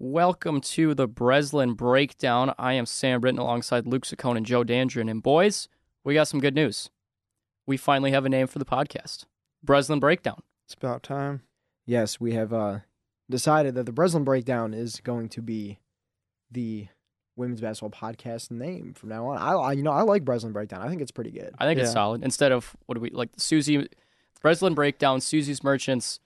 Welcome to the Breslin Breakdown. I am Sam Britton alongside Luke Saccone and Joe Dandrin. And boys, we got some good news. We finally have a name for the podcast Breslin Breakdown. It's about time. Yes, we have uh, decided that the Breslin Breakdown is going to be the women's basketball podcast name from now on. I, I you know I like Breslin Breakdown. I think it's pretty good. I think it's solid. Instead of what do we like Suzy Breslin Breakdown, Suzy's Merchants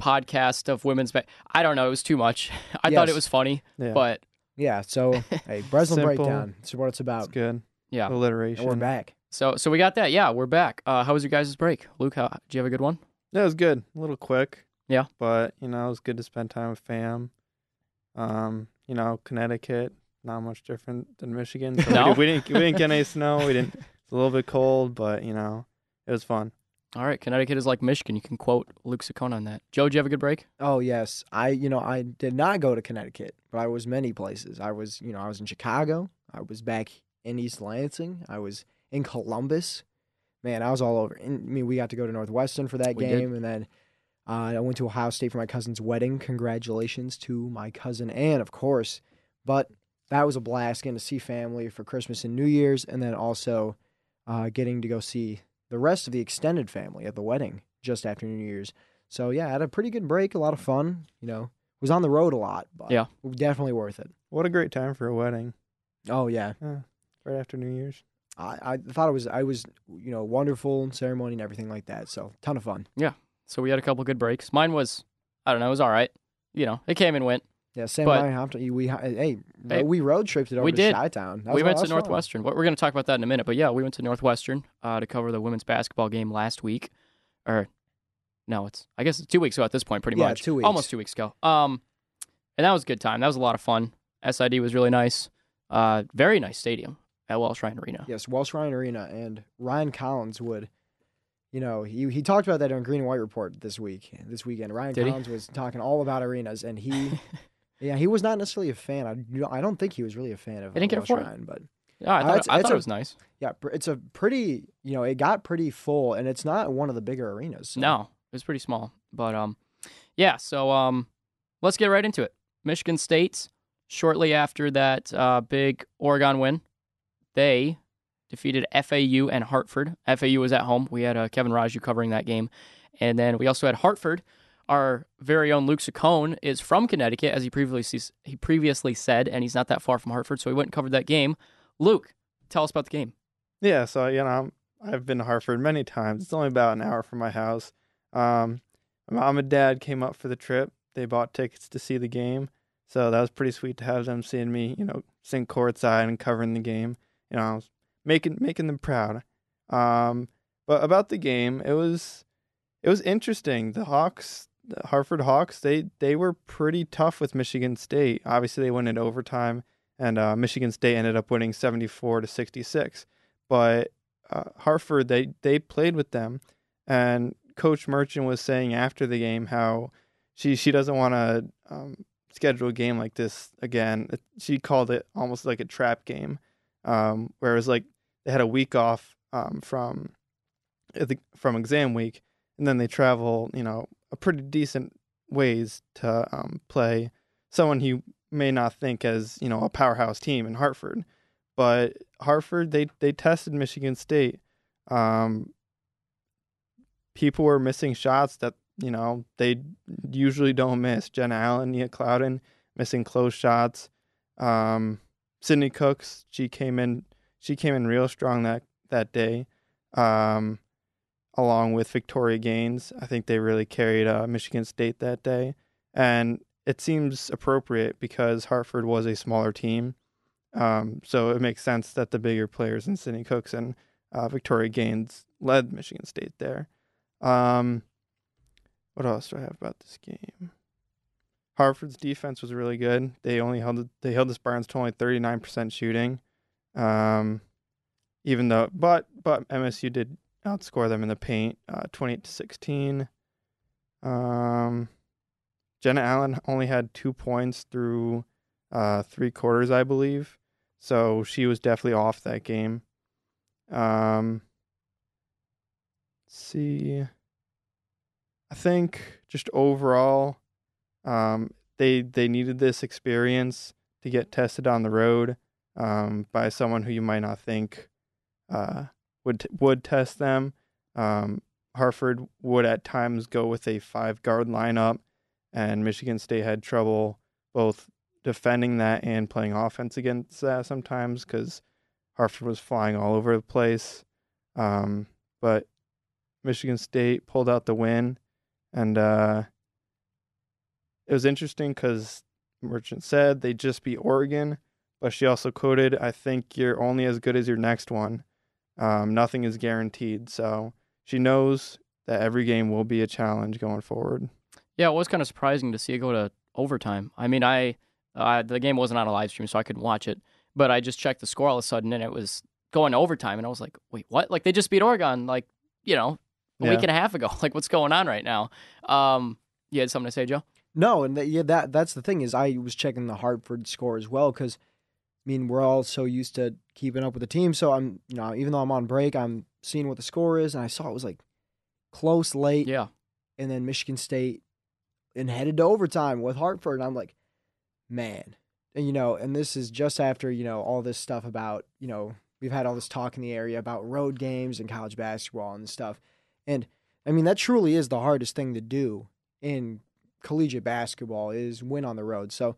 podcast of women's ba- I don't know, it was too much. I thought it was funny, Yeah, but Yeah. So hey, Breslin Simple. Breakdown. It's what it's it's about. good. yeah. Alliteration. And we're back. So so we got that. Yeah, we're back. Uh, how was your guys' break? Luke, how, did you have a good one? That was good. A little quick. Yeah. But you know, it was good to spend time with fam. Um, you know, Connecticut, not much different than Michigan. So No? we, did, we didn't we didn't get any snow. We didn't. It's a little bit cold, but you know, it was fun. All right, Connecticut is like Michigan. You can quote Luke Saccone on that. Joe, did you have a good break? Oh yes, I you know I did not go to Connecticut, but I was many places. I was you know I was in Chicago. I was back in East Lansing. I was in Columbus. Man, I was all over. And, I mean, we got to go to Northwestern for that We did. game, and then uh, I went to Ohio State for my cousin's wedding. Congratulations to my cousin Ann, of course. But that was a blast getting to see family for Christmas and New Year's, and then also uh, getting to go see the rest of the extended family at the wedding just after New Year's. So yeah, I had a pretty good break, a lot of fun. You know, was on the road a lot, but Yeah. definitely worth it. What a great time for a wedding. Oh yeah, Right after New Year's. I, I thought it was I was you know wonderful ceremony and everything like that. So ton of fun. Yeah. So we had a couple good breaks. Mine was, I don't know, it was all right. You know, it came and went. Yeah, Sam But- and I have to. We hey, Hey, we road tripped it over we to did. Chi-Town. That we went to fun. Northwestern. What we're going to talk about that in a minute, but yeah, we went to Northwestern uh, to cover the women's basketball game last week, or no, it's I guess it's two weeks ago at this point, pretty Yeah, much. two weeks. almost two weeks ago. Um, and that was a good time. That was a lot of fun. SID was really nice. Uh, very nice stadium at Welsh Ryan Arena. Yes, Welsh Ryan Arena and Ryan Collins would. You know, he he talked about that on Green and White Report this week, this weekend. Ryan Did he? Collins was talking all about arenas, and he, yeah, he was not necessarily a fan. I, you know, I don't think he was really a fan of He didn't uh, care Welsh for it? Ryan, but Yeah, I Uh, thought, it's- I it's thought a- it was nice. yeah, it's a pretty, you know, it got pretty full, and it's not one of the bigger arenas. so- No, it was pretty small. But um, yeah. So um, let's get right into it. Michigan State, shortly after that uh, big Oregon win, they defeated FAU and Hartford. FAU was at home. We had uh, Kevin Raju covering that game, and then we also had Hartford. Our very own Luke Saccone is from Connecticut, as he previously he previously said, and he's not that far from Hartford, so he went and covered that game. Luke, tell us about the game. Yeah, so you know, I'm, I've been to Hartford many times. It's only about an hour from my house. Um, my mom and dad came up for the trip. They bought tickets to see the game, so that was pretty sweet to have them seeing me, you know, sing courtside and covering the game. You know, I was making making them proud. Um, but about the game, it was it was interesting. The Hawks, the Hartford Hawks, they they were pretty tough with Michigan State. Obviously, they went in overtime, and uh, Michigan State ended up winning seventy four to sixty six but uh, Hartford they they played with them, and Coach Merchant was saying after the game how she she doesn't want to um, schedule a game like this again. She called it almost like a trap game, um, where it was like they had a week off um, from from exam week, and then they travel you know a pretty decent ways to um, play someone you may not think as you know a powerhouse team in Hartford but Hartford they they tested Michigan State. Um, people were missing shots that you know they usually don't miss. Jenna Allen, Nia Clouden missing close shots. Um, Sydney Cooks she came in she came in real strong that that day. Um, along with Victoria Gaines, I think they really carried uh, Michigan State that day, and it seems appropriate because Hartford was a smaller team. Um, so it makes sense that the bigger players in Sydney Cooks and uh, Victoria Gaines led Michigan State there. Um, what else do I have about this game? Hartford's defense was really good. They only held they held the Spartans to only thirty nine percent shooting, um, even though but but MSU did outscore them in the paint, uh, twenty eight to sixteen. Um, Jenna Allen only had two points through uh, three quarters, I believe. So she was definitely off that game. Um, see. I think just overall, um, they they needed this experience to get tested on the road um, by someone who you might not think uh, would would test them. Um, Hartford would at times go with a five guard lineup, and Michigan State had trouble both defending that and playing offense against that sometimes because Hartford was flying all over the place. Um, but Michigan State pulled out the win, and uh, it was interesting because Merchant said they just beat Oregon, but she also quoted, "I think you're only as good as your next one. Um, nothing is guaranteed." So she knows that every game will be a challenge going forward. Yeah, it was kind of surprising to see it go to overtime. I mean, I uh, the game wasn't on a live stream, so I couldn't watch it, but I just checked the score all of a sudden, and it was going to overtime, and I was like, "Wait, what? Like they just beat Oregon? Like you know, a Yeah. week and a half ago? Like what's going on right now?" Um, you had something to say, Joe? No, and that, yeah, that that's the thing is I was checking the Hartford score as well because, I mean, we're all so used to keeping up with the team. So I'm, you know, even though I'm on break, I'm seeing what the score is, and I saw it was like close late, Yeah, and then Michigan State and headed to overtime with Hartford, and I'm like, man, and you know, and this is just after you know all this stuff about you know we've had all this talk in the area about road games and college basketball and stuff, and I mean that truly is the hardest thing to do in collegiate basketball is win on the road. So,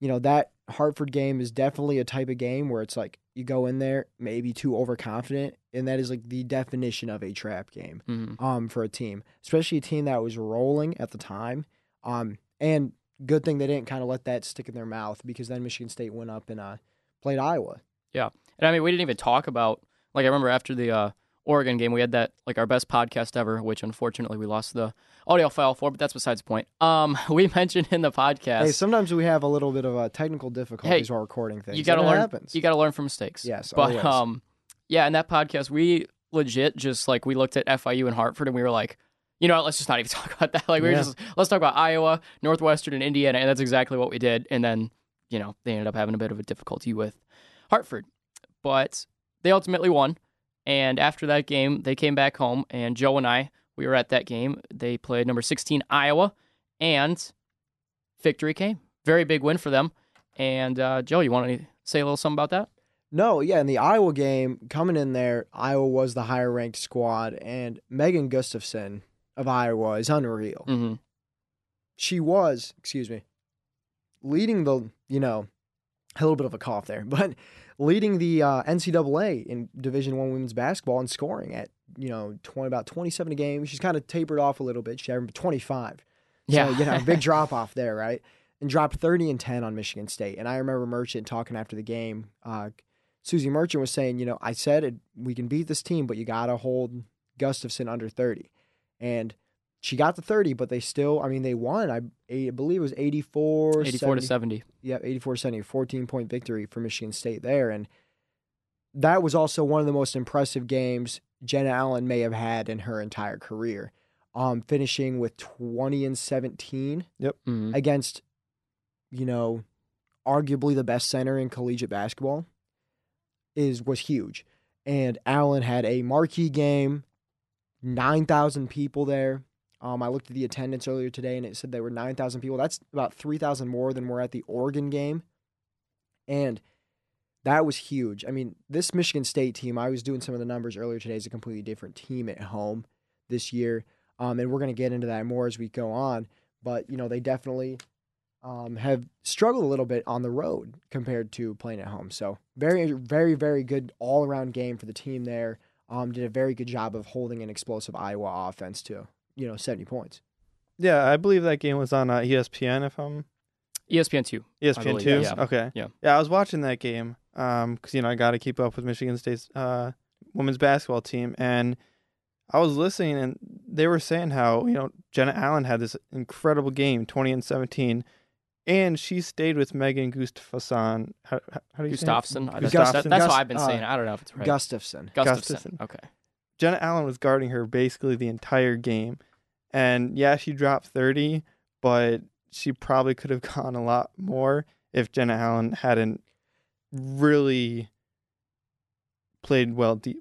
you know, that Hartford game is definitely a type of game where it's like you go in there maybe too overconfident, and that is like the definition of a trap game hmm um for a team, especially a team that was rolling at the time. Um and good thing they didn't kind of let that stick in their mouth because then Michigan State went up and uh played Iowa. Yeah, and I mean, we didn't even talk about like I remember after the uh, Oregon game, we had that like our best podcast ever, which unfortunately we lost the audio file for, but that's besides the point. Um, we mentioned in the podcast. Hey, sometimes we have a little bit of uh, technical difficulties while recording things. you got to learn. Happens. You got to learn from mistakes. Yes, but always. um, yeah, in that podcast, we legit just like we looked at FAU and Hartford, and we were like, you know, what, let's just not even talk about that. Like we were just let's talk about Iowa, Northwestern, and Indiana, and that's exactly what we did. And then you know they ended up having a bit of a difficulty with Hartford, but they ultimately won. And after that game, they came back home, and Joe and I we were at that game. They played number 16 Iowa, and victory came. Very big win for them. And uh, Joe, you want to say a little something about that? No, yeah, in the Iowa game, coming in there, Iowa was the higher ranked squad, and Megan Gustafson of Iowa is unreal. Mm-hmm. She was, excuse me, leading the, you know, a little bit of a cough there, but leading the uh, NCAA in Division One women's basketball and scoring at, you know, 20, about 27 a game. She's kind of tapered off a little bit. She had 25. Yeah. You know, big drop off there, right? And dropped 30 and 10 on Michigan State. And I remember Merchant talking after the game. Uh, Suzy Merchant was saying, you know, I said it, we can beat this team, but you got to hold Gustafson under 30. And she got the 30, but they still, I mean, they won. I, I believe it was 84, 84 to 70 70. yeah, 84 70, 14 point victory for Michigan State there. And that was also one of the most impressive games Jenna Allen may have had in her entire career. Um, finishing with 20 and 17 Mhm. against, you know, arguably the best center in collegiate basketball is was huge. And Allen had a marquee game, 9,000 people there. Um, I looked at the attendance earlier today and it said there were 9,000 people. That's about 3,000 more than were at the Oregon game. And that was huge. I mean, this Michigan State team, I was doing some of the numbers earlier today, is a completely different team at home this year. Um, and we're going to get into that more as we go on. But, you know, they definitely um, have struggled a little bit on the road compared to playing at home. So, very, very, very good all around game for the team there. Um, did a very good job of holding an explosive Iowa offense to, you know, 70 points. Yeah, I believe that game was on uh, ESPN. If I'm ESPN two. ESPN two. yeah. Okay. Yeah. Yeah, I was watching that game um because you know I got to keep up with Michigan State's uh women's basketball team, and I was listening, and they were saying how you know Jenna Allen had this incredible game, twenty and seventeen, and she stayed with Megan Gustafson. How, how, how do you say it? Gustafson. That's, Gustafson. that- that's Gust- how I've been uh, saying. it. I don't know if it's right. Gustafson. Gustafson. Gustafson. Okay. Jenna Allen was guarding her basically the entire game. And yeah, she dropped 30, but she probably could have gone a lot more if Jenna Allen hadn't really played well de-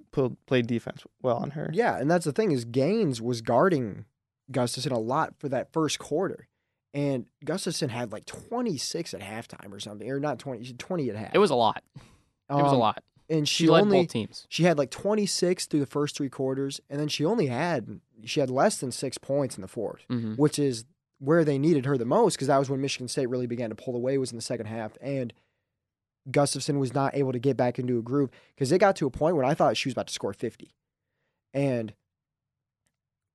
played defense well on her. Yeah, and that's the thing is Gaines was guarding Gustafson a lot for that first quarter. and Gustafson had like 26 at halftime or something, or not 20, 20 at half. It was a lot. It was a Um, lot. And She, she, led only both teams. she had like 26 through the first three quarters, and then she only had she had less than six points in the fourth, hmm which is where they needed her the most because that was when Michigan State really began to pull away was in the second half, and Gustafson was not able to get back into a groove because it got to a point when I thought she was about to score 50, and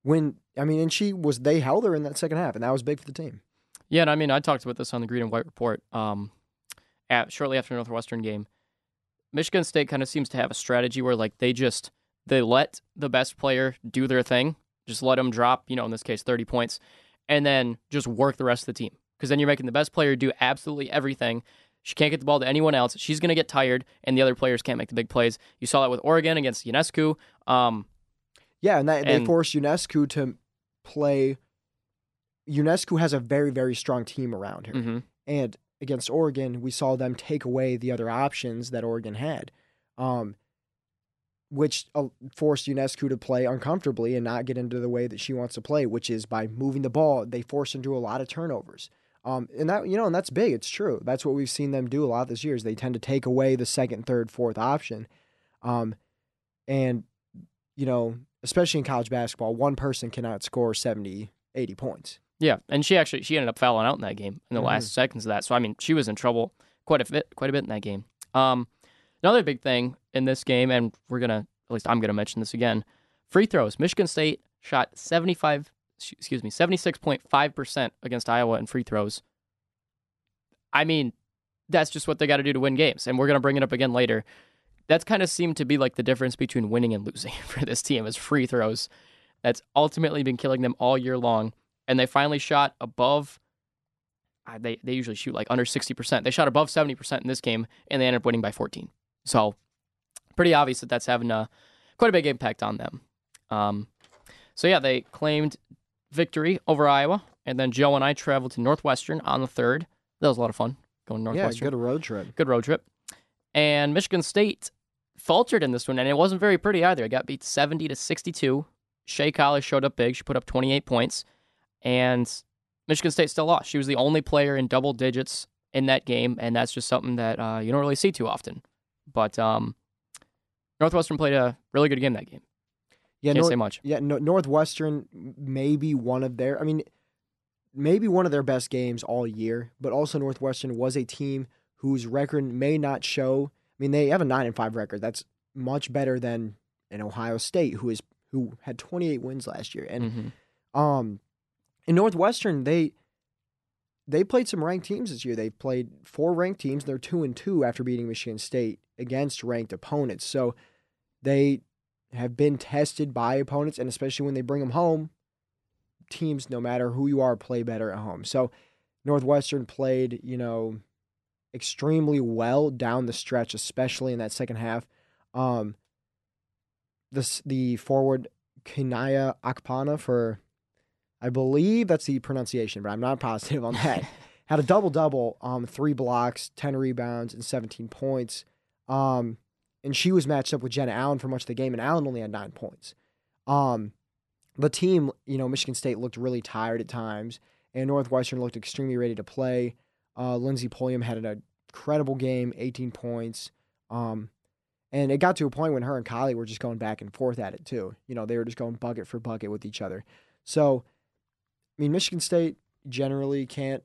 when I mean, and she was they held her in that second half, and that was big for the team. Yeah, and I mean, I talked about this on the Green and White Report. Um, at shortly after the Northwestern game, Michigan State kind of seems to have a strategy where like they just they let the best player do their thing, just let them drop, you know, in this case, thirty points, and then just work the rest of the team. Because then you're making the best player do absolutely everything. She can't get the ball to anyone else. She's going to get tired, and the other players can't make the big plays. You saw that with Oregon against Ionescu. Um, Yeah, and that they And- forced Ionescu to play. Ionescu has a very very strong team around her. mhm. And against Oregon, we saw them take away the other options that Oregon had, um, which uh, forced Ionescu to play uncomfortably and not get into the way that she wants to play, which is by moving the ball. They forced into a lot of turnovers. Um, and that you know, and that's big. It's true. That's what we've seen them do a lot this year. Is they tend to take away the second, third, fourth option, um, and you know, especially in college basketball, one person cannot score 70, 80 points. Yeah, and she actually she ended up fouling out in that game in the Mhm. last seconds of that. So I mean, she was in trouble quite a bit, quite a bit in that game. Um, another big thing in this game, and we're gonna at least I'm gonna mention this again. Free throws. Michigan State shot 75, excuse me, 76.5 percent against Iowa in free throws. I mean, that's just what they got to do to win games, and we're gonna bring it up again later. That's kind of seemed to be like the difference between winning and losing for this team is free throws. That's ultimately been killing them all year long and they finally shot above. uh, They they usually shoot like under sixty percent. They shot above seventy percent in this game, and they ended up winning by fourteen. So, pretty obvious that that's having a quite a big impact on them. Um, so yeah, they claimed victory over Iowa, and then Joe and I traveled to Northwestern on the third. That was a lot of fun going to Yeah, Northwestern. good road trip. Good road trip. And Michigan State faltered in this one, and it wasn't very pretty either. It got beat 70 to 62. Shay Colley showed up big. She put up 28 points, and Michigan State still lost. She was the only player in double digits in that game, and that's just something that uh, you don't really see too often. But um, Northwestern played a really good game that game. Yeah, Can't say much. yeah. No- Northwestern maybe one of their. I mean, maybe one of their best games all year. But also Northwestern was a team whose record may not show. I mean, they have a nine and five record. That's much better than an Ohio State, who is who had 28 wins last year. And Mhm. um, in Northwestern, they they played some ranked teams this year. They've played four ranked teams. They're two and two after beating Michigan State against ranked opponents. So they have been tested by opponents, and especially when they bring them home, teams, no matter who you are, play better at home. So Northwestern played, you know, extremely well down the stretch, especially in that second half. Um, this the forward Kunaiyi-Akpanah for, I believe that's the pronunciation, but I'm not positive on that. Had a double double, um, three blocks, ten rebounds, and 17 points. Um, and she was matched up with Jenna Allen for much of the game, and Allen only had nine points. Um, the team, you know, Michigan State looked really tired at times, and Northwestern looked extremely ready to play. Uh, Lindsey Pulliam had an incredible game, 18 points. Um, and it got to a point when her and Colley were just going back and forth at it too. You know, they were just going bucket for bucket with each other. So, I mean, Michigan State generally can't.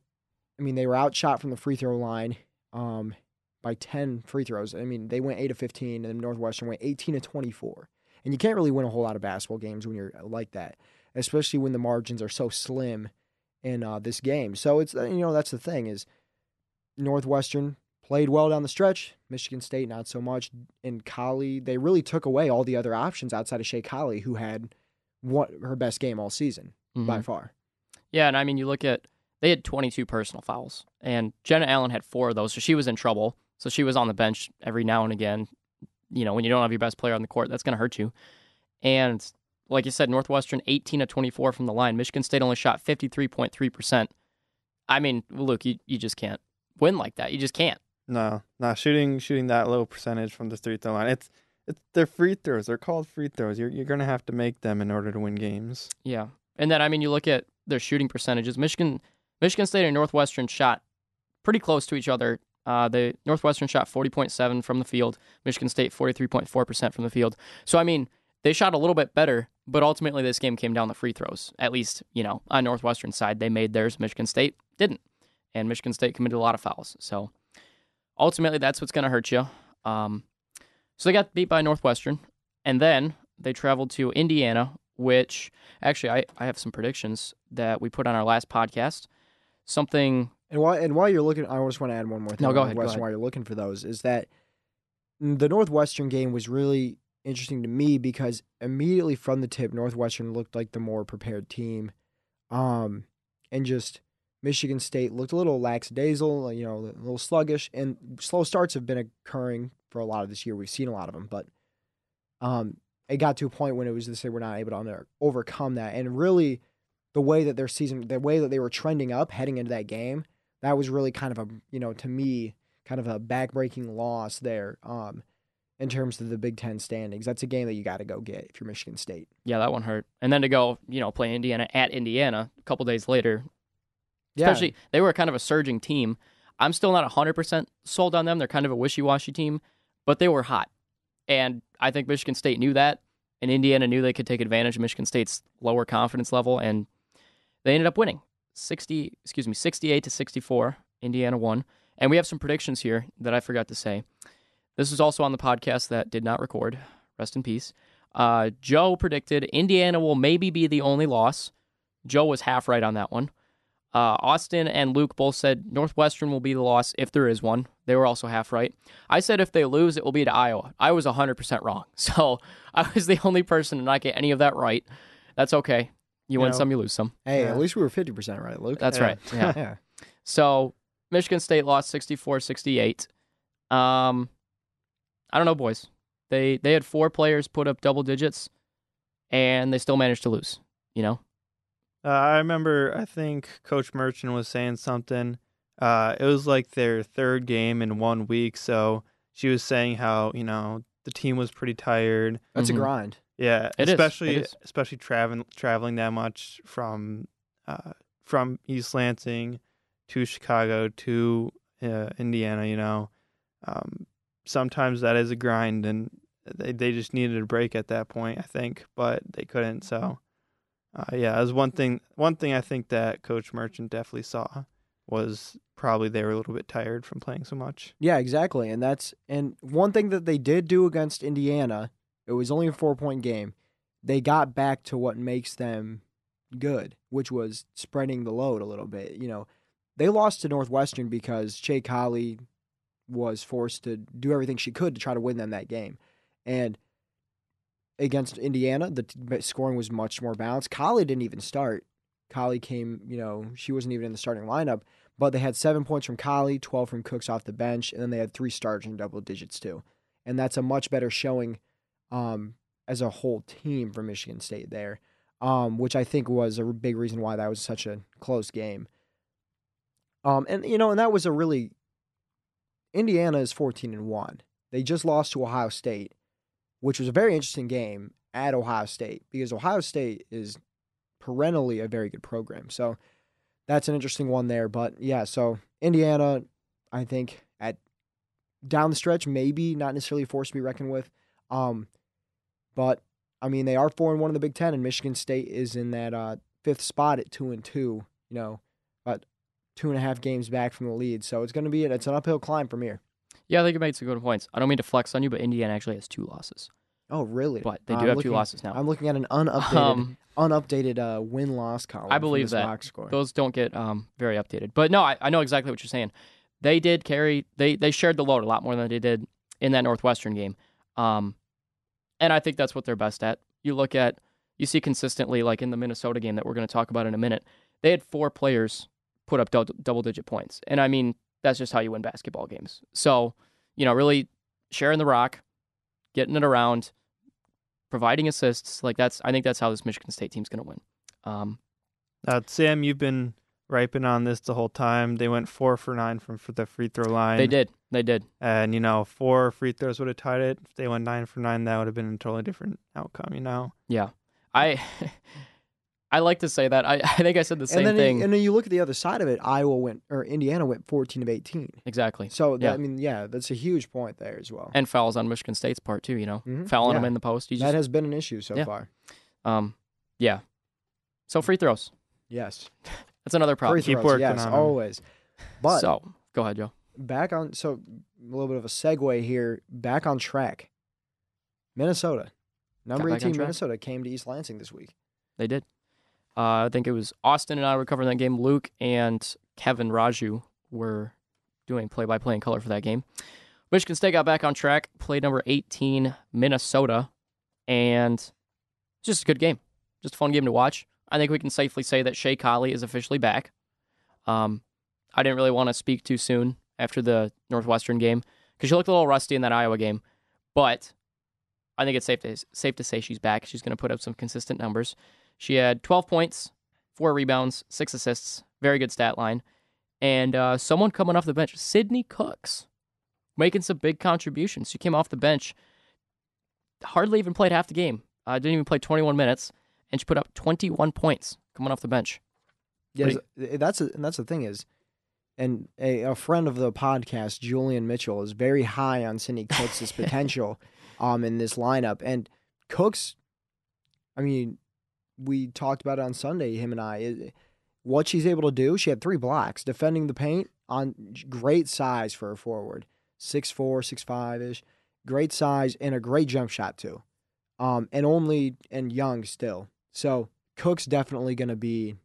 I mean, they were outshot from the free throw line um, by 10 free throws. I mean, they went 8 of 15, and then Northwestern went 18 of 24. And you can't really win a whole lot of basketball games when you're like that, especially when the margins are so slim in uh, this game. So it's you know that's the thing is Northwestern played well down the stretch. Michigan State not so much. And Colley, they really took away all the other options outside of Shay Colley, who had what her best game all season by Mhm. far. Yeah, and I mean, you look at they had 22 personal fouls, and Jenna Allen had four of those, so she was in trouble. So she was on the bench every now and again. You know, when you don't have your best player on the court, that's going to hurt you. And like you said, Northwestern 18 of 24 from the line. Michigan State only shot 53.3 percent. I mean, Luke, you, you just can't win like that. You just can't. No, not shooting shooting that low percentage from the three throw line. It's it's they're free throws. They're called free throws. You're you're gonna have to make them in order to win games. Yeah. And then I mean you look at their shooting percentages. Michigan Michigan State and Northwestern shot pretty close to each other. Uh, the Northwestern shot 40.7 from the field, Michigan State 43.4% from the field. So, I mean, they shot a little bit better, but ultimately this game came down the free throws. At least, you know, on Northwestern side, they made theirs. Michigan State didn't. And Michigan State committed a lot of fouls. So, ultimately, that's what's going to hurt you. Um, so, they got beat by Northwestern. And then they traveled to Indiana, which actually I, I have some predictions that we put on our last podcast. Something And while and while you're looking, I just want to add one more thing. No, go ahead, go ahead. While you're looking for those, is that the Northwestern game was really interesting to me because immediately from the tip, Northwestern looked like the more prepared team, um, and just Michigan State looked a little lackadaisical, you know, a little sluggish, and slow starts have been occurring for a lot of this year. We've seen a lot of them, but um, it got to a point when it was just they were not able to under- overcome that, and really the way that their season, the way that they were trending up heading into that game, that was really kind of a, you know, to me, kind of a backbreaking loss there. Um, in terms of the Big Ten standings, that's a game that you got to go get if you're Michigan State. Yeah, that one hurt. And then to go, you know, play Indiana at Indiana a couple days later, especially they were kind of a surging team. I'm still not 100% sold on them. They're kind of a wishy-washy team, but they were hot. And I think Michigan State knew that, and Indiana knew they could take advantage of Michigan State's lower confidence level and they ended up winning. 60, excuse me, 68 to 64. Indiana won. And we have some predictions here that I forgot to say. This is also on the podcast that did not record. Rest in peace. Uh, Joe predicted Indiana will maybe be the only loss. Joe was half right on that one. Uh, Austin and Luke both said Northwestern will be the loss if there is one. They were also half right. I said if they lose, it will be to Iowa. I was 100% wrong. So I was the only person to not get any of that right. That's okay. You, You win know- some, you lose some. Hey, Yeah. at least we were fifty percent right, Luke. That's Yeah. right. Yeah. yeah. So Michigan State lost 64-68. Um, I don't know, boys. They they had four players put up double digits, and they still managed to lose. You know, Uh, I remember, I think Coach Merchant was saying something. Uh, it was like their third game in one week, so she was saying how you know the team was pretty tired. That's Mhm. a grind. Yeah, It is, it especially is. especially traveling traveling that much from uh, from East Lansing to Chicago to uh, Indiana. You know, um, sometimes that is a grind, and they they just needed a break at that point, I think, but they couldn't. So, uh, yeah, was one thing. One thing I think that Coach Merchant definitely saw was probably they were a little bit tired from playing so much. Yeah, exactly. And that's and one thing that they did do against Indiana, it was only a four point game. They got back to what makes them good, which was spreading the load a little bit. You know, they lost to Northwestern because Shay Colley was forced to do everything she could to try to win them that game. And against Indiana, the t- scoring was much more balanced. Colley didn't even start. Colley came, you know, she wasn't even in the starting lineup, but they had seven points from Colley, 12 from Cooks off the bench, and then they had three starters in double digits too. And that's a much better showing um, as a whole team for Michigan State there, um, which I think was a big reason why that was such a close game. Um, and you know, and that was a really Indiana is 14 and 1. They just lost to Ohio State, which was a very interesting game at Ohio State because Ohio State is perennially a very good program. So that's an interesting one there. But yeah, so Indiana, I think at down the stretch, maybe not necessarily a force to be reckoned with. Um, but I mean, they are four and one in the Big Ten, and Michigan State is in that uh, fifth spot at two and two. You know, about two and a half games back from the lead. So it's going to be it's an uphill climb from here. Yeah, I think you made some good points. I don't mean to flex on you, but Indiana actually has two losses, Oh, really? but they do I'm have looking- two losses now. I'm looking at an unupdated Um, unupdated uh, win loss column. I believe this that. box score. those don't get um, very updated. But no, I, I know exactly what you're saying. They did carry they they shared the load a lot more than they did in that Northwestern game. Um, and I think that's what they're best at. You look at you see consistently like in the Minnesota game that we're going to talk about in a minute. They had four players put up dou- double digit points. And I mean, that's just how you win basketball games. So, you know, really sharing the rock, getting it around, providing assists, like that's I think that's how this Michigan State team's going to win. Um, Uh, Sam, you've been riping on this the whole time. They went four for nine from for the free throw line. they did. They did. and you know four free throws would have tied it. If they went nine for nine, that would have been a totally different outcome. You know. Yeah. I I like to say that. I, I think I said the same and then thing. and then you look at the other side of it. Iowa went or Indiana went 14 of 18. exactly. So that, Yeah. I mean, yeah, that's a huge point there as well. And fouls on Michigan State's part too. You know, Mhm. fouling Yeah. him in the post. You that has been an issue so Yeah. far. um, yeah. So free throws. Yes, That's another problem. free Keep throws. working Yes, on 'em. always. But so go ahead, Joe. back on so a little bit of a segue here back on track minnesota number Got 18 minnesota came to east lansing this week They did. Uh, I think it was Austin and I were covering that game. Luke and Kevin Raju were doing play-by-play in color for that game. Michigan State got back on track, played number 18 Minnesota, and just a good game. Just a fun game to watch. I think we can safely say that Shay Colley is officially back. Um, I didn't really want to speak too soon after the Northwestern game because she looked a little rusty in that Iowa game, but I think it's safe to safe to say she's back. She's going to put up some consistent numbers. She had 12 points, four rebounds, six assists, very good stat line, and uh, someone coming off the bench, Sydney Cooks, making some big contributions. She came off the bench, hardly even played half the game. Uh, didn't even play 21 minutes, and she put up 21 points coming off the bench. yes What that's a, and that's the thing is and a, a friend of the podcast julian mitchell is very high on sydney cooks' potential um in this lineup and cooks i mean we talked about it on sunday him and i what she's able to do she had three blocks defending the paint on great size for a forward six four, six five ish great size and a great jump shot too um and only and young still. So cook's definitely going to be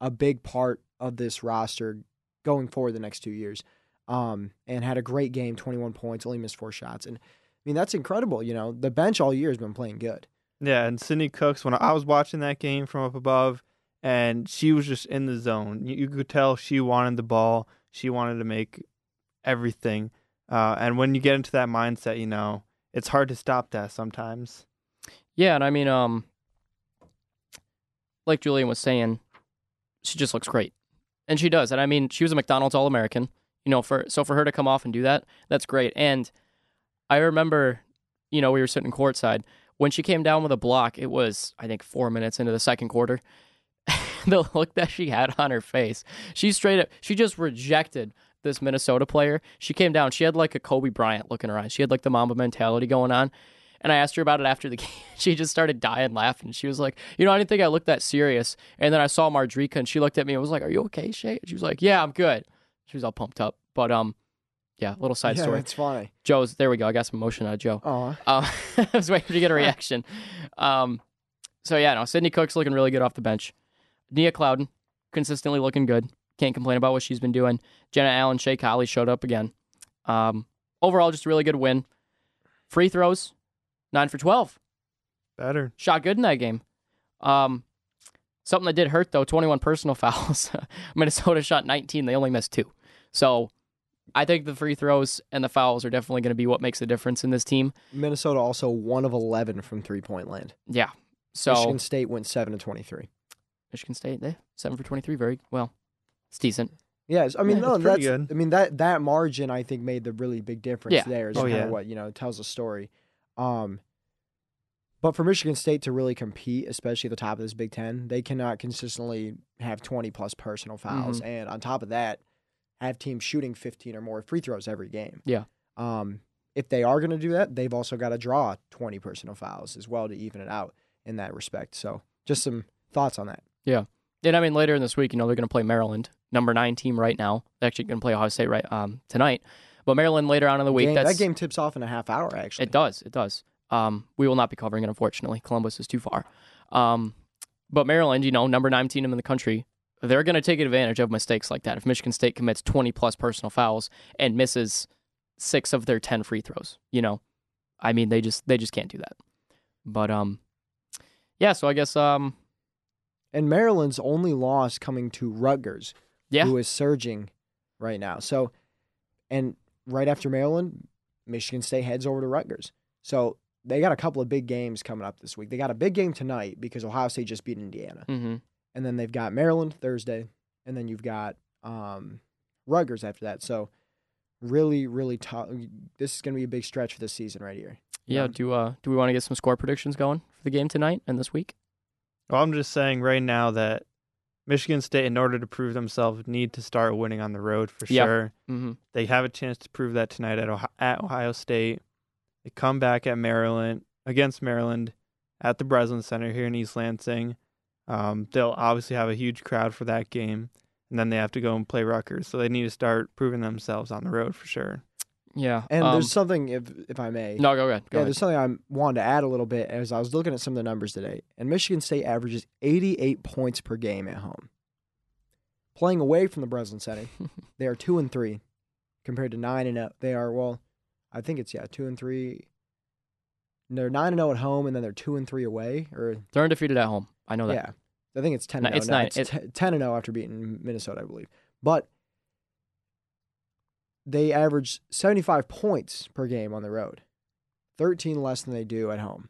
a big part of this roster going forward the next two years um and had a great game 21 points only missed four shots and i mean that's incredible you know? The bench all year has been playing good Yeah, and Sydney Cooks, when I was watching that game from up above, and she was just in the zone. You, could tell she wanted the ball. She wanted to make everything. Uh, and when you get into that mindset, you know, it's hard to stop that sometimes. Yeah, and I mean, um, like Julian was saying, she just looks great, and she does. And I mean, she was a McDonald's All American, you know. For so for her to come off and do that, that's great. And I remember, you know, we were sitting courtside when she came down with a block. It was I think four minutes into the second quarter. the look that she had on her face, she straight up, she just rejected this Minnesota player. She came down, she had like a Kobe Bryant look in her eyes. She had like the Mamba mentality going on. And I asked her about it after the game. She just started dying laughing. She was like, "You know, I didn't think I looked that serious." And then I saw Mardrekia, and she looked at me and was like, "Are you okay, Shay?" She was like, "Yeah, I'm good." She was all pumped up. But um, yeah, little side yeah story. it's funny Joe's there. We go. I got some emotion out of Joe. oh Uh, I was waiting to get a reaction. Um, so yeah, no, Sydney Cook's looking really good off the bench. Nia Clouden consistently looking good. Can't complain about what she's been doing. Jenna Allen, Shay Colley showed up again. Um, overall, just a really good win. Free throws, nine for twelve. Better. Shot good in that game. Um, something that did hurt though, twenty-one personal fouls. Minnesota shot nineteen. They only missed two. So. I think the free throws and the fouls are definitely going to be what makes the difference in this team. minnesota also one of 11 from three point land Yeah. So michigan state went 7 to 23 Michigan State, they seven for twenty three. Very well. It's decent. Yes, I mean Yeah, no, it's that's good. I mean that that margin I think made the really big difference Yeah. there. Is Oh, yeah. what you know tells a story. Um, but for Michigan State to really compete, especially at the top of this Big Ten, they cannot consistently have twenty plus personal fouls, Mm-hmm. and on top of that, have teams shooting fifteen or more free throws every game. Yeah. Um, if they are going to do that, they've also got to draw twenty personal fouls as well to even it out in that respect. So, just some thoughts on that. Yeah. And I mean, later in this week, you know, they're going to play Maryland, number nine team right now. They're actually going to play Ohio State right um, tonight. But Maryland later on in the week. Game- that's, that game tips off in a half hour. Actually, It does. It does. Um, we will not be covering it, unfortunately. Columbus is too far. Um, but Maryland, you know, number nine team in the country, they're going to take advantage of mistakes like that. If Michigan State commits 20 plus personal fouls and misses six of their 10 free throws, you know, I mean, they just they just can't do that. But um, yeah. So I guess um, And Maryland's only loss coming to Rutgers, Yeah. who is surging right now. So, and right after Maryland, Michigan State heads over to Rutgers. So they got a couple of big games coming up this week. They got a big game tonight because Ohio State just beat Indiana, hmm and then they've got Maryland Thursday, and then you've got um, Rutgers after that. So, really, really tough. This is going to be a big stretch for this season right here. yeah. Yeah. Do uh, do we want to get some score predictions going for the game tonight and this week? Well, I'm just saying right now that Michigan State, in order to prove themselves, need to start winning on the road for Yeah. sure. Mm-hmm. They have a chance to prove that tonight at Ohio, at Ohio State. They come back at Maryland against Maryland at the Breslin Center here in East Lansing. Um, they'll obviously have a huge crowd for that game, and then they have to go and play Rutgers. So they need to start proving themselves on the road for sure. Yeah. And um, there's something, if if I may, no, go ahead. Go yeah, ahead. there's something I wanted to add a little bit as I was looking at some of the numbers today. And Michigan State averages 88 points per game at home. Playing away from the Breslin Center, they are two and three, compared to nine and zero. They are well, I think it's yeah two and three. They're nine and zero at home, and then they're two and three away. Or They're undefeated at home. I know that. yeah, I think it's ten. No, and it's 0 now. nine. It's It- te- ten and zero after beating Minnesota, I believe. But they average seventy five points per game on the road, thirteen less than they do at home.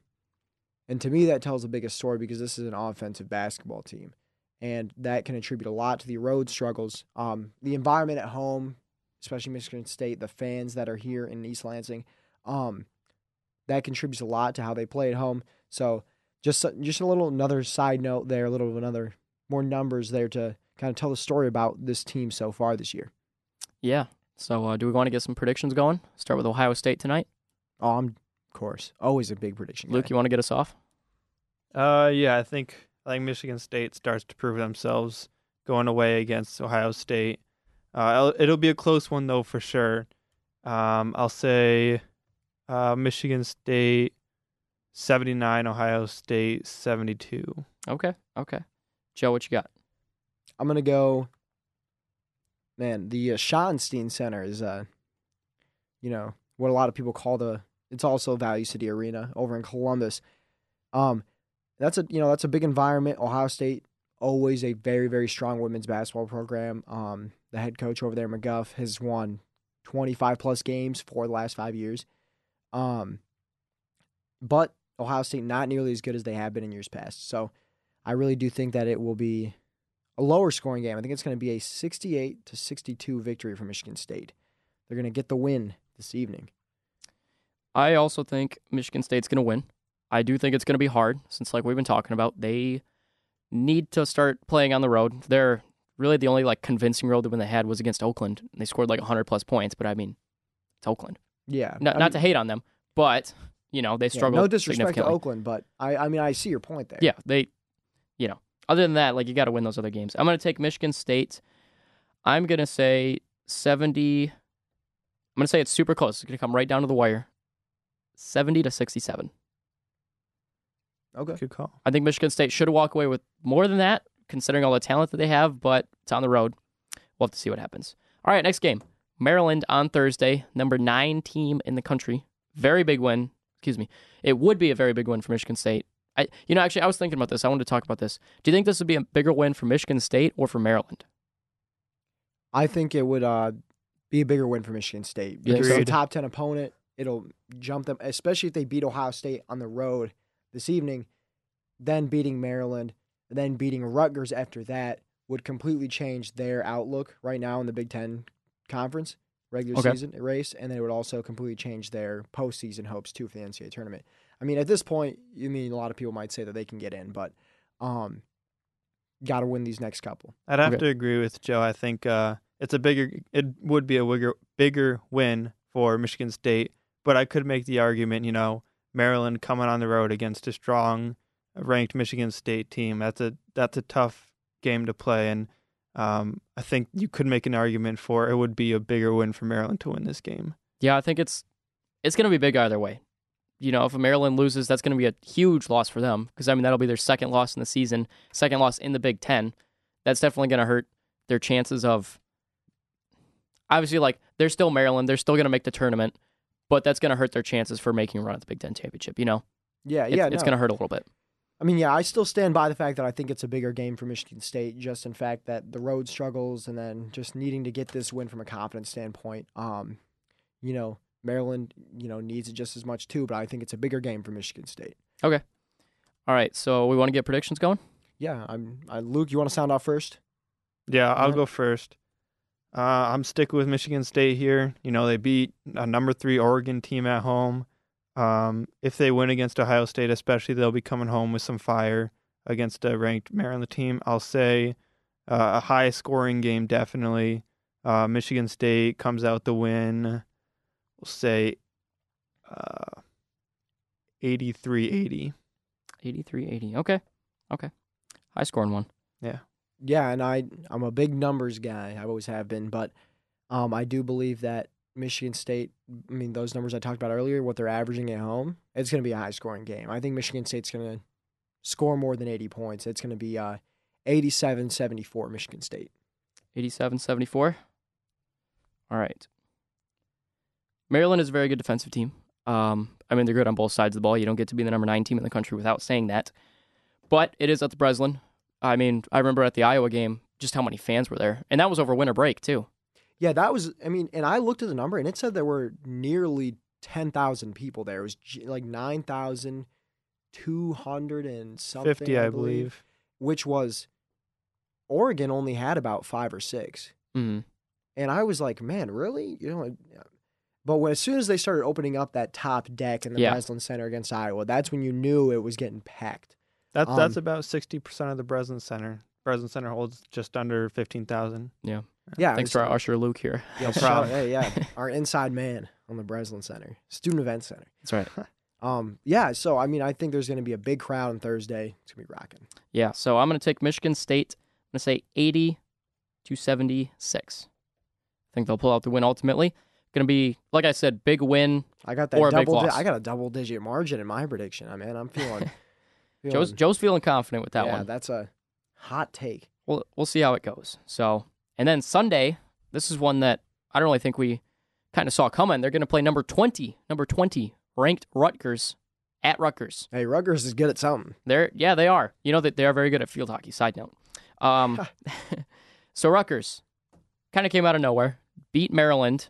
And to me, that tells the biggest story because this is an offensive basketball team, and that can attribute a lot to the road struggles. Um, the environment at home, especially Michigan State, the fans that are here in East Lansing, um, that contributes a lot to how they play at home. So just just a little another side note there, a little of another more numbers there to kind of tell the story about this team so far this year. Yeah. So, uh, do we want to get some predictions going? Start with Ohio State tonight. Oh, I'm of course always a big prediction. Luke, guy. you want to get us off? Uh, yeah, I think I think Michigan State starts to prove themselves going away against Ohio State. Uh, it'll, it'll be a close one though for sure. Um, I'll say uh, Michigan State seventy nine, Ohio State seventy two. Okay. Okay. Joe, what you got? I'm gonna go. Man, the uh, Schottenstein Center is, uh, you know, what a lot of people call the. It's also Value City Arena over in Columbus. Um, that's a you know that's a big environment. Ohio State always a very very strong women's basketball program. Um, the head coach over there, McGuff, has won 25 plus games for the last five years. Um, but Ohio State not nearly as good as they have been in years past. So, I really do think that it will be a lower scoring game. I think it's going to be a 68 to 62 victory for Michigan State. They're going to get the win this evening. I also think Michigan State's going to win. I do think it's going to be hard since, like we've been talking about, they need to start playing on the road. They're really the only like convincing road win they had was against Oakland. And they scored like 100 plus points, but I mean, it's Oakland. Yeah, Not, I not mean, to hate on them, but you know they yeah, no disrespect to. Oakland, but I, I mean, I see your point there. Yeah, they, you know, other than that, like you got to win those other games. I'm going to take Michigan State. I'm going to say 70. I'm going to say it's super close. It's going to come right down to the wire. 70 to 67. Okay. Good call. I think Michigan State should walk away with more than that, considering all the talent that they have, but it's on the road. We'll have to see what happens. All right, next game. Maryland on Thursday, number nine team in the country. Very big win. Excuse me. It would be a very big win for Michigan State. I, you know, actually, I was thinking about this. I wanted to talk about this. Do you think this would be a bigger win for Michigan State or for Maryland? I think it would uh, be a bigger win for Michigan State because it's a top 10 opponent. It'll jump them, especially if they beat Ohio State on the road this evening, then beating Maryland, and then beating Rutgers after that would completely change their outlook right now in the Big Ten conference regular Okay. season race, and then it would also completely change their postseason hopes too for the NCAA tournament. I mean, at this point, you mean a lot of people might say that they can get in, but um, got to win these next couple. I'd have Okay. to agree with Joe. I think uh, it's a bigger. It would be a bigger bigger win for Michigan State, but I could make the argument. You know, Maryland coming on the road against a strong ranked Michigan State team. That's a that's a tough game to play, and um, I think you could make an argument for it would be a bigger win for Maryland to win this game. Yeah, I think it's it's going to be big either way. You know, if Maryland loses, that's going to be a huge loss for them because I mean that'll be their second loss in the season, second loss in the Big Ten. That's definitely going to hurt their chances of. Obviously, like they're still Maryland, they're still going to make the tournament, but that's going to hurt their chances for making a run at the Big Ten championship. You know, Yeah, it's, yeah, it's no. going to hurt a little bit. I mean, yeah, I still stand by the fact that I think it's a bigger game for Michigan State, just in fact that the road struggles and then just needing to get this win from a confidence standpoint. Um, you know, Maryland, you know, needs it just as much too, but I think it's a bigger game for Michigan State. Okay. All right, so we want to get predictions going. Yeah, I'm. I, Luke, you want to sound off first? Yeah, I'll Yeah. go first. Uh, I'm sticking with Michigan State here. You know, they beat a number three Oregon team at home. Um, if they win against Ohio State, especially, they'll be coming home with some fire. against a ranked Maryland team. I'll say uh, a high scoring game, definitely. Uh, Michigan State comes out the win. We'll say uh, 83 80. 83 80. Okay. Okay. High scoring one. Yeah, Yeah. and I I'm a big numbers guy. I always have been, but um, I do believe that Michigan State. I mean, those numbers I talked about earlier, what they're averaging at home, it's going to be a high scoring game. I think Michigan State's going to score more than 80 points. It's going to be uh, 87-74 Michigan State. 87 74. All right. Maryland is a very good defensive team. Um, I mean, they're good on both sides of the ball. You don't get to be the number nine team in the country without saying that. But it is at the Breslin. I mean, I remember at the Iowa game just how many fans were there. And that was over winter break, too. Yeah, that was. I mean, and I looked at the number, and it said there were nearly ten thousand people there. It was like nine thousand two hundred and something. 50, I believe. Which was Oregon only had about five or six, hmm and I was like, man, really? You know. But when, as soon as they started opening up that top deck in the Yeah. Breslin Center against Iowa, that's when you knew it was getting packed. That's that's Um, about 60% of the Breslin Center. Breslin Center holds just under 15,000. Yeah. Yeah. Thanks it to our usher, Luke, here. yeah, No problem. Hey, yeah, our inside man on the Breslin Center, Student Event Center. That's right. Um, yeah, so I mean, I think there's going to be a big crowd on Thursday. It's gonna be rocking. Yeah, so I'm going to take Michigan State. I'm going to say 80 to 76. I think they'll pull out the win ultimately. Going to be, like I said, big win. I got that Or a big double. Di- loss. I got a double digit margin in my prediction. I mean, I'm feeling. feeling Joe's, Joe's feeling confident with that yeah, one. Yeah, that's a hot take. We'll, we'll see how it goes. So, and then Sunday, this is one that I don't really think we kind of saw coming. They're going to play number 20, number 20, ranked Rutgers at Rutgers. Hey, Rutgers is good at something. They're yeah, they are. You know that they are very good at field hockey. Side note. Um, so Rutgers kind of came out of nowhere, beat Maryland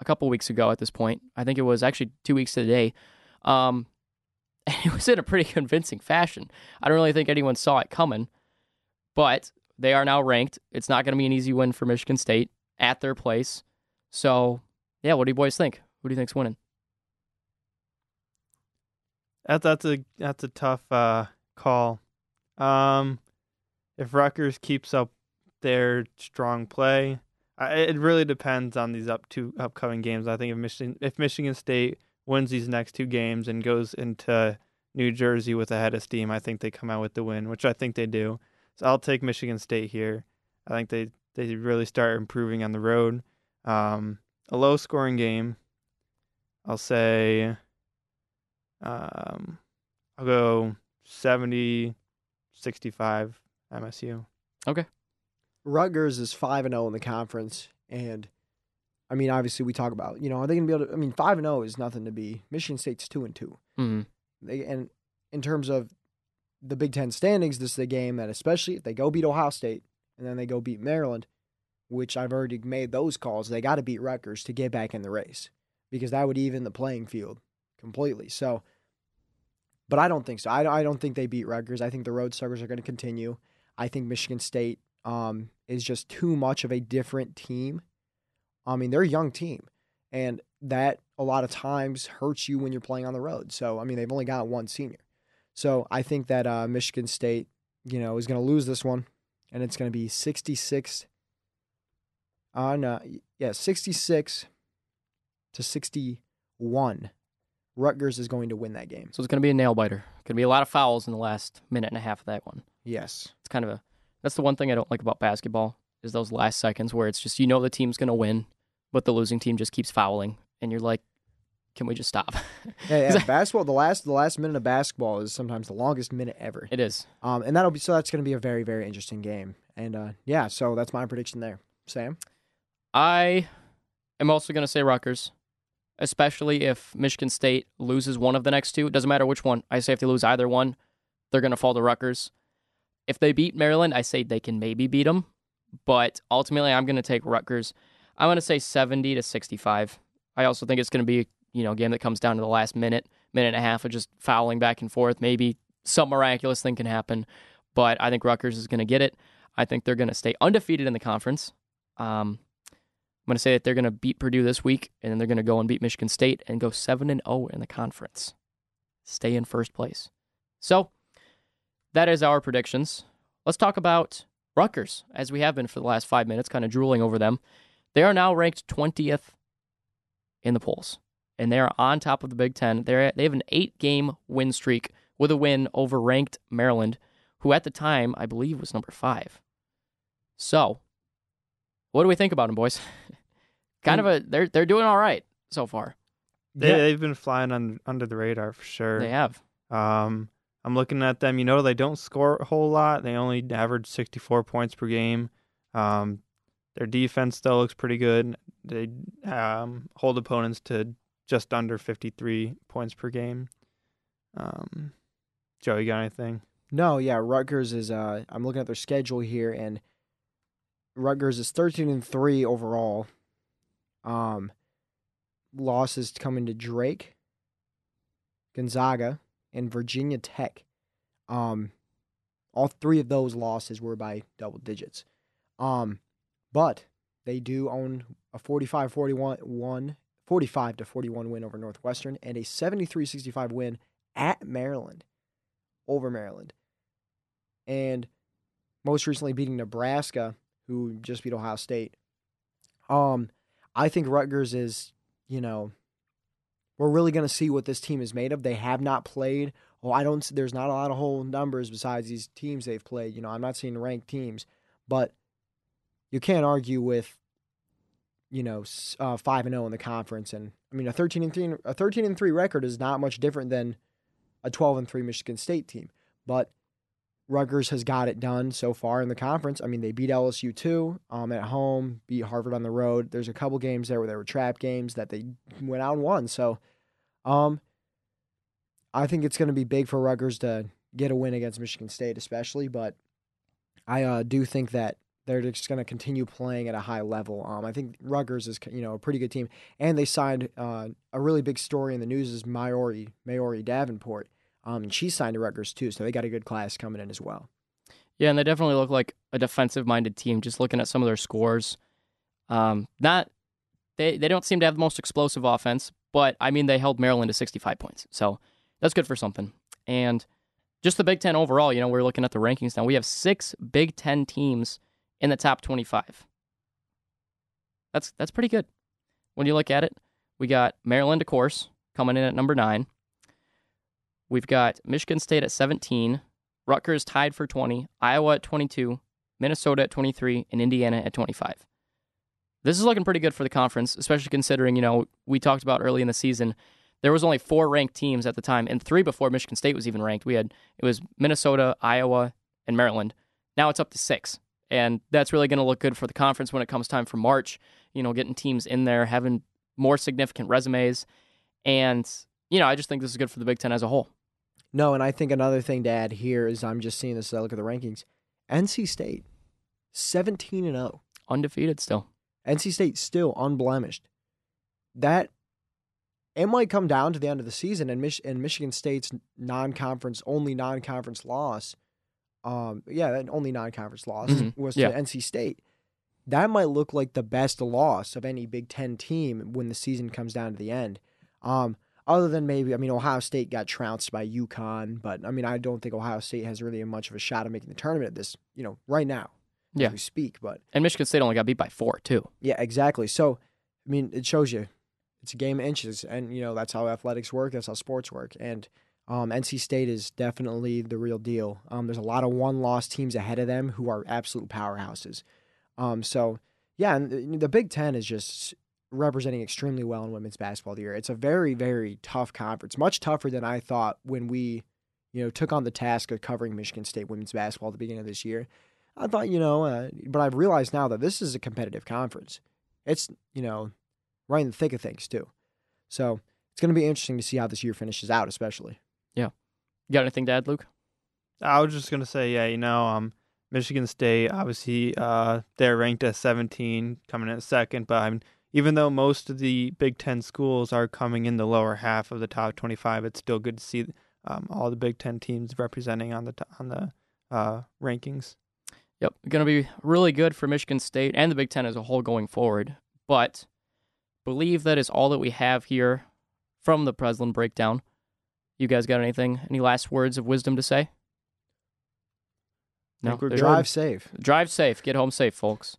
a couple weeks ago. At this point, I think it was actually two weeks to the day. Um, and it was in a pretty convincing fashion. I don't really think anyone saw it coming, but they are now ranked. It's not going to be an easy win for Michigan State at their place. So yeah, what do you boys think? Who do you think's winning? That, that's a that's a tough uh, call. Um, if Rutgers keeps up their strong play, I, it really depends on these up two upcoming games. I think if Michigan if Michigan State wins these next two games and goes into New Jersey with a head of steam, I think they come out with the win, which I think they do. So I'll take Michigan State here. I think they they really start improving on the road. Um, a low scoring game. I'll say um, I'll go 70 65 MSU. Okay. Rutgers is five and zero in the conference, and I mean, obviously, we talk about you know are they going to be able to? I mean, five and zero is nothing to be. Michigan State's two and two. hmm They, and in terms of the Big Ten standings, this is a game that, especially if they go beat Ohio State and then they go beat Maryland, which I've already made those calls, they got to beat Rutgers to get back in the race because that would even the playing field completely. So, but I don't think so. I, I don't think they beat Rutgers. I think the Road Suckers are going to continue. I think Michigan State um, is just too much of a different team. I mean, they're a young team, and that a lot of times hurts you when you're playing on the road. So, I mean, they've only got one senior. So, I think that uh, Michigan State, you know, is going to lose this one, and it's going to be 66 on, uh, yeah, 66 to 61. Rutgers is going to win that game. So it's going to be a nail biter. Going to be a lot of fouls in the last minute and a half of that one. Yes. It's kind of a that's the one thing I don't like about basketball is those last seconds where it's just you know the team's going to win, but the losing team just keeps fouling, and you're like, can we just stop? Yeah, yeah. basketball. The last, the last minute of basketball is sometimes the longest minute ever. it is. Um, and that'll be so. That's going to be a very, very interesting game. And uh, yeah, so that's my prediction there. Sam. I am also going to say Rutgers, especially if Michigan State loses one of the next two. It doesn't matter which one. I say if they lose either one, they're going to fall to Rutgers. If they beat Maryland, I say they can maybe beat them, but ultimately I'm going to take Rutgers. I'm going to say 70 to 65. I also think it's going to be you know game that comes down to the last minute, minute and a half of just fouling back and forth. Maybe some miraculous thing can happen, but I think Rutgers is going to get it. I think they're going to stay undefeated in the conference. Um, I'm going to say that they're going to beat Purdue this week, and then they're going to go and beat Michigan State and go seven and zero in the conference, stay in first place. So that is our predictions. Let's talk about Rutgers, as we have been for the last five minutes, kind of drooling over them. They are now ranked 20th in the polls, and they are on top of the Big Ten. They're, they have an eight game win streak with a win over ranked Maryland, who at the time, I believe, was number five. So, what do we think about them, boys? kind of a they're they're doing all right so far. They, Yeah. They've been flying un, under the radar for sure. They have. Um, I'm looking at them. You know, they don't score a whole lot. They only average 64 points per game. Um, their defense still looks pretty good. They um, hold opponents to just under 53 points per game. Um, Joe, you got anything? No, yeah, Rutgers is. Uh, I'm looking at their schedule here, and Rutgers is 13 and three overall. Um, losses coming to Drake, Gonzaga, and Virginia Tech. Um, all three of those losses were by double digits. Um, but they do own a 45-41 one 45 to 41 win over Northwestern and a 73-65 win at Maryland over Maryland. And most recently beating Nebraska, who just beat Ohio State. Um, I think Rutgers is, you know, we're really going to see what this team is made of. They have not played. Oh, I don't. There's not a lot of whole numbers besides these teams they've played. You know, I'm not seeing ranked teams, but you can't argue with, you know, uh, five and zero in the conference. And I mean, a 13 and three, a 13 and three record is not much different than a 12 and 3 Michigan State team. But Rutgers has got it done so far in the conference. I mean, they beat LSU too um, at home, beat Harvard on the road. There's a couple games there where there were trap games that they went out and won. So um, I think it's going to be big for Rutgers to get a win against Michigan State, especially. But I uh, do think that they're just going to continue playing at a high level. Um, I think Rutgers is you know a pretty good team, and they signed uh, a really big story in the news is Maori Maori Davenport. Um, and she signed to Rutgers too, so they got a good class coming in as well. Yeah, and they definitely look like a defensive minded team, just looking at some of their scores. Um, not they they don't seem to have the most explosive offense, but I mean they held Maryland to sixty five points. So that's good for something. And just the Big Ten overall, you know, we're looking at the rankings now. We have six Big Ten teams in the top twenty five. That's that's pretty good. When you look at it, we got Maryland, of course, coming in at number nine. We've got Michigan State at 17, Rutgers tied for 20, Iowa at 22, Minnesota at 23, and Indiana at 25. This is looking pretty good for the conference, especially considering, you know, we talked about early in the season, there was only four ranked teams at the time, and three before Michigan State was even ranked. We had, it was Minnesota, Iowa, and Maryland. Now it's up to six. And that's really going to look good for the conference when it comes time for March, you know, getting teams in there, having more significant resumes. And, you know, I just think this is good for the Big Ten as a whole. No, and I think another thing to add here is I'm just seeing this as I look at the rankings. NC State, 17 and 0. Undefeated still. NC State still unblemished. That it might come down to the end of the season and Mich- and Michigan State's non-conference only non-conference loss. Um, yeah, that only non-conference loss Mhm. was Yeah. to NC State. That might look like the best loss of any Big Ten team when the season comes down to the end. Um, other than maybe, I mean, Ohio State got trounced by UConn, but I mean, I don't think Ohio State has really much of a shot at making the tournament at this, you know, right now Yeah. we speak. But And Michigan State only got beat by four, too. yeah, exactly. So, I mean, it shows you it's a game of inches, and you know that's how athletics work. That's how sports work. And um, NC State is definitely the real deal. Um, there's a lot of one-loss teams ahead of them who are absolute powerhouses. Um, so yeah, and the, the Big Ten is just representing extremely well in women's basketball this year. It's a very, very tough conference, much tougher than I thought when we, you know, took on the task of covering Michigan State women's basketball at the beginning of this year. I thought, you know, uh, but I've realized now that this is a competitive conference. It's, you know, right in the thick of things too. So it's going to be interesting to see how this year finishes out, especially. You got anything to add, Luke? I was just gonna say, yeah, you know, um, Michigan State obviously uh they're ranked at 17, coming in second, but I'm even though most of the Big Ten schools are coming in the lower half of the top 25, it's still good to see um, all the Big Ten teams representing on the t- on the uh, rankings. Yep, going to be really good for Michigan State and the Big Ten as a whole going forward. But believe that is all that we have here from the Breslin breakdown. You guys got anything? Any last words of wisdom to say? No, Think we're good. Drive safe. drive safe. Get home safe, folks.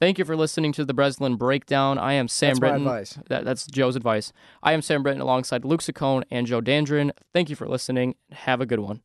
Thank you for listening to the Breslin Breakdown. I am Sam That's my Britton. advice. That, that's Joe's advice. I am Sam Britton alongside Luke Saccone and Joe Dandrin. Thank you for listening. Have a good one.